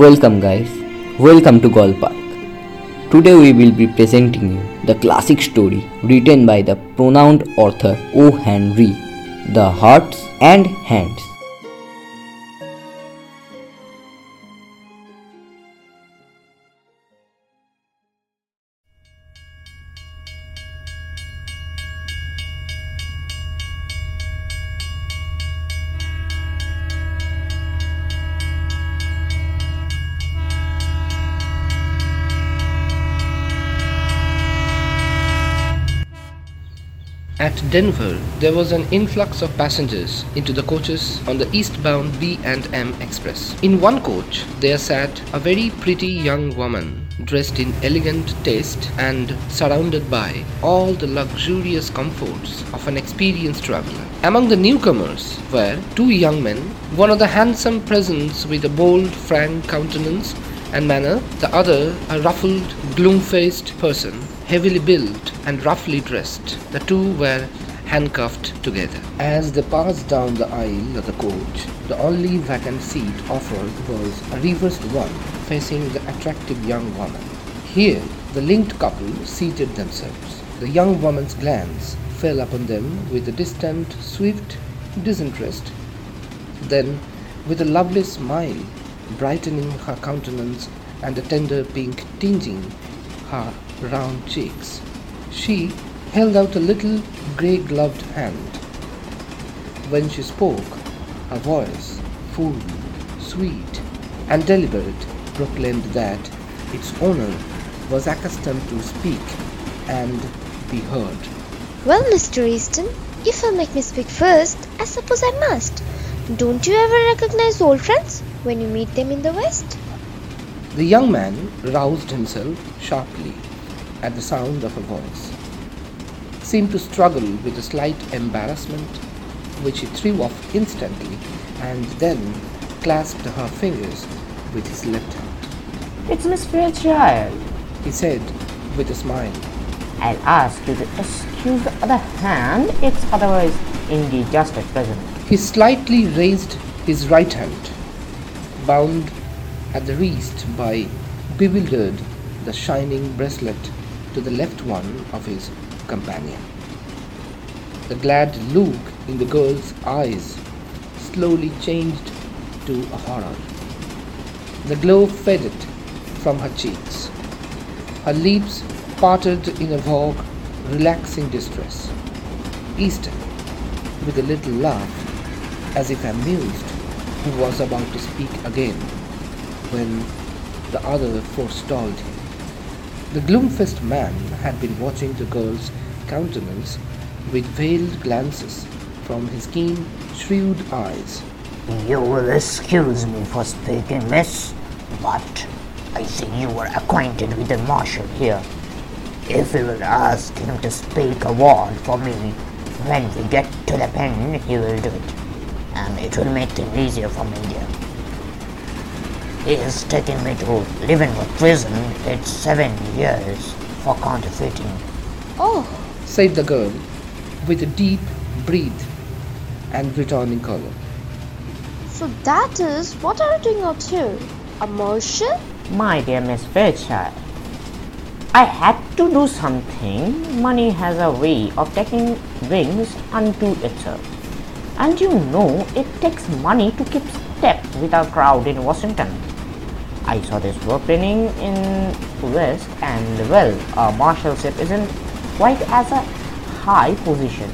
Welcome, guys. Welcome to Gol Park. Today we will be presenting you the classic story written by the pronounced author O. Henry, The Hearts and Hands. At Denver, there was an influx of passengers into the coaches on the eastbound B&M Express. In one coach, there sat a very pretty young woman dressed in elegant taste and surrounded by all the luxurious comforts of an experienced traveler. Among the newcomers were two young men, one of the handsome presence with a bold, frank countenance and manner, the other a ruffled, gloom-faced person, heavily built and roughly dressed. The two were handcuffed together. As they passed down the aisle of the coach, the only vacant seat offered was a reversed one facing the attractive young woman. Here, the linked couple seated themselves. The young woman's glance fell upon them with a distant, swift disinterest then, with a lovely smile brightening her countenance and a tender pink tinging her round cheeks, she held out a little grey gloved hand. When she spoke, her voice, full, sweet, and deliberate, proclaimed that its owner was accustomed to speak and be heard. Well, Mr. Easton, if you'll make me speak first, I suppose I must. Don't you ever recognize old friends when you meet them in the West? The young man roused himself sharply at the sound of her voice, seemed to struggle with a slight embarrassment, which he threw off instantly, and then clasped her fingers with his left hand. It's Miss Fairchild. He said with a smile, I'll ask you to excuse the other hand. It's otherwise indeed just at present. He slightly raised his right hand, bound at the wrist by bewildered the shining bracelet to the left one of his companion. The glad look in the girl's eyes slowly changed to a horror. The glow faded from her cheeks. Her lips parted in a vague, relaxing distress. Easton, with a little laugh, as if amused, he was about to speak again when the other forestalled him. The gloom-faced man had been watching the girl's countenance with veiled glances from his keen, shrewd eyes. You will excuse me for speaking, miss, but I see you are acquainted with the marshal here. If you will ask him to speak a word for me when we get to the pen, he will do it, and it will make things easier for me here. He is taking me to Leavenworth prison. It's seven years for counterfeiting. Oh, said the girl with a deep breath and returning color. so that is what are you doing out here? A marshal? My dear Miss Fairchild, I had to do something. Money has a way of taking wings unto itself. And you know, it takes money to keep step with our crowd in Washington. I saw this work training in West, and well, a marshalship isn't quite as a high position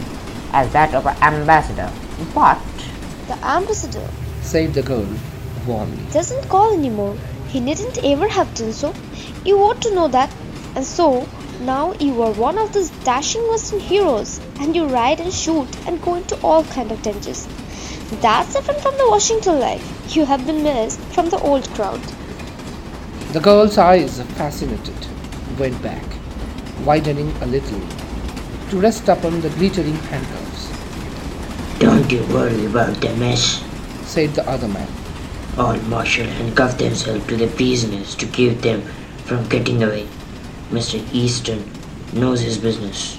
as that of an ambassador, but The ambassador said the girl warmly. doesn't call anymore. He needn't ever have done so. You ought to know that. And so, now you are one of those dashing Western heroes, and you ride and shoot and go into all kind of dangers. That's different from the Washington life. You have been missed from the old crowd. The girl's eyes, fascinated, went back, widening a little, to rest upon the glittering handcuffs, Don't you worry about them, miss. said the other man. All marshal handcuff themselves to the prisoners to keep them from getting away. Mr. Easton knows his business.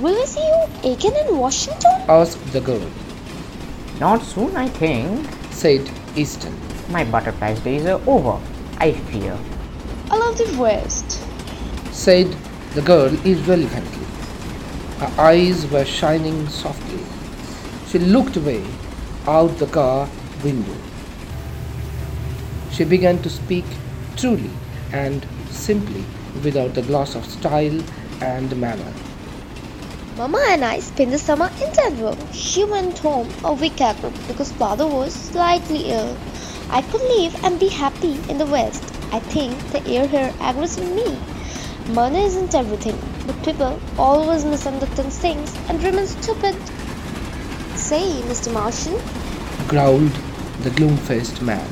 Will we see you again in Washington? asked the girl. not soon, I think. said Easton. My butterfly's days are over. I fear. I love the West. said the girl irrelevantly. Her eyes were shining softly. She looked away out the car window. She began to speak truly and simply without the gloss of style and manner. Mama and I spent the summer in Denver. She went home a week ago because father was slightly ill. I could live and be happy in the West. I think the air here agrees with me. Money isn't everything, but people always misunderstand things and remain stupid. Say, Mr. Marshal, Growled the gloom faced man.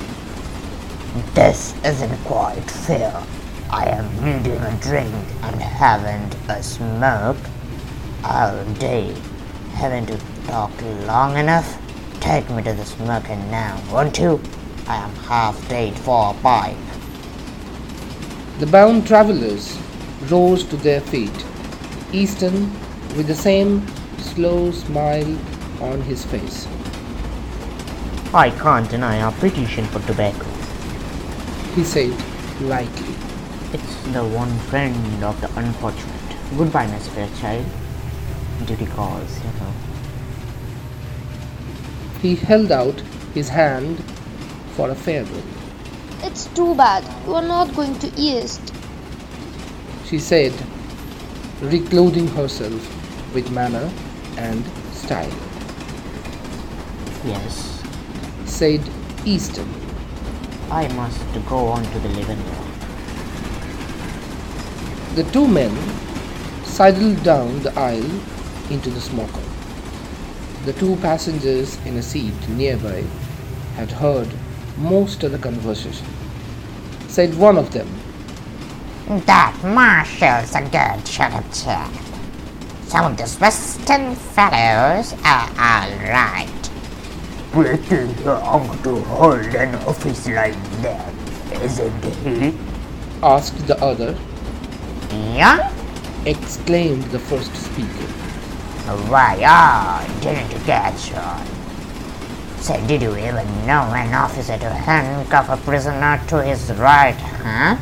This isn't quite fair. I am needing a drink and haven't a smoke all day. Haven't you talked long enough? Take me to the smoking now, won't you? I am half dead for a pipe. The bound travelers rose to their feet, Easton with the same slow smile on his face. I can't deny our petition for tobacco. He said lightly. It's the one friend of the unfortunate. Goodbye, Miss Fairchild. Duty calls, you know. He held out his hand for a farewell. it's too bad you are not going to East. She said, reclothing herself with manner and style. Yes, Said Easton. I must go on to the Leavenworth. The two men sidled down the aisle into the smoker. The two passengers in a seat nearby had heard most of the conversation. Said one of them, That Marshall's a good shut up chap. Some of those western fellows are alright. Pretty young to hold an office like that, isn't he? asked the other, Young? exclaimed the first speaker. Why, I didn't catch on. Did you ever know an officer to handcuff a prisoner to his right hand?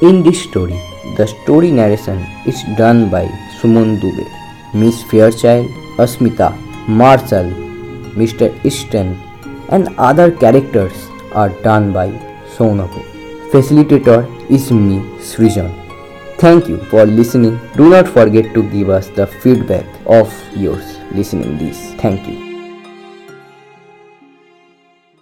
In this story, the story narration is done by Suman Dubey, Miss Fairchild, Asmita, Marshall, Mr. Easton, and other characters are done by Sounava. Facilitator is me, Sreejan. Thank you for listening. Do not forget to give us the feedback of yours listening this. Thank you.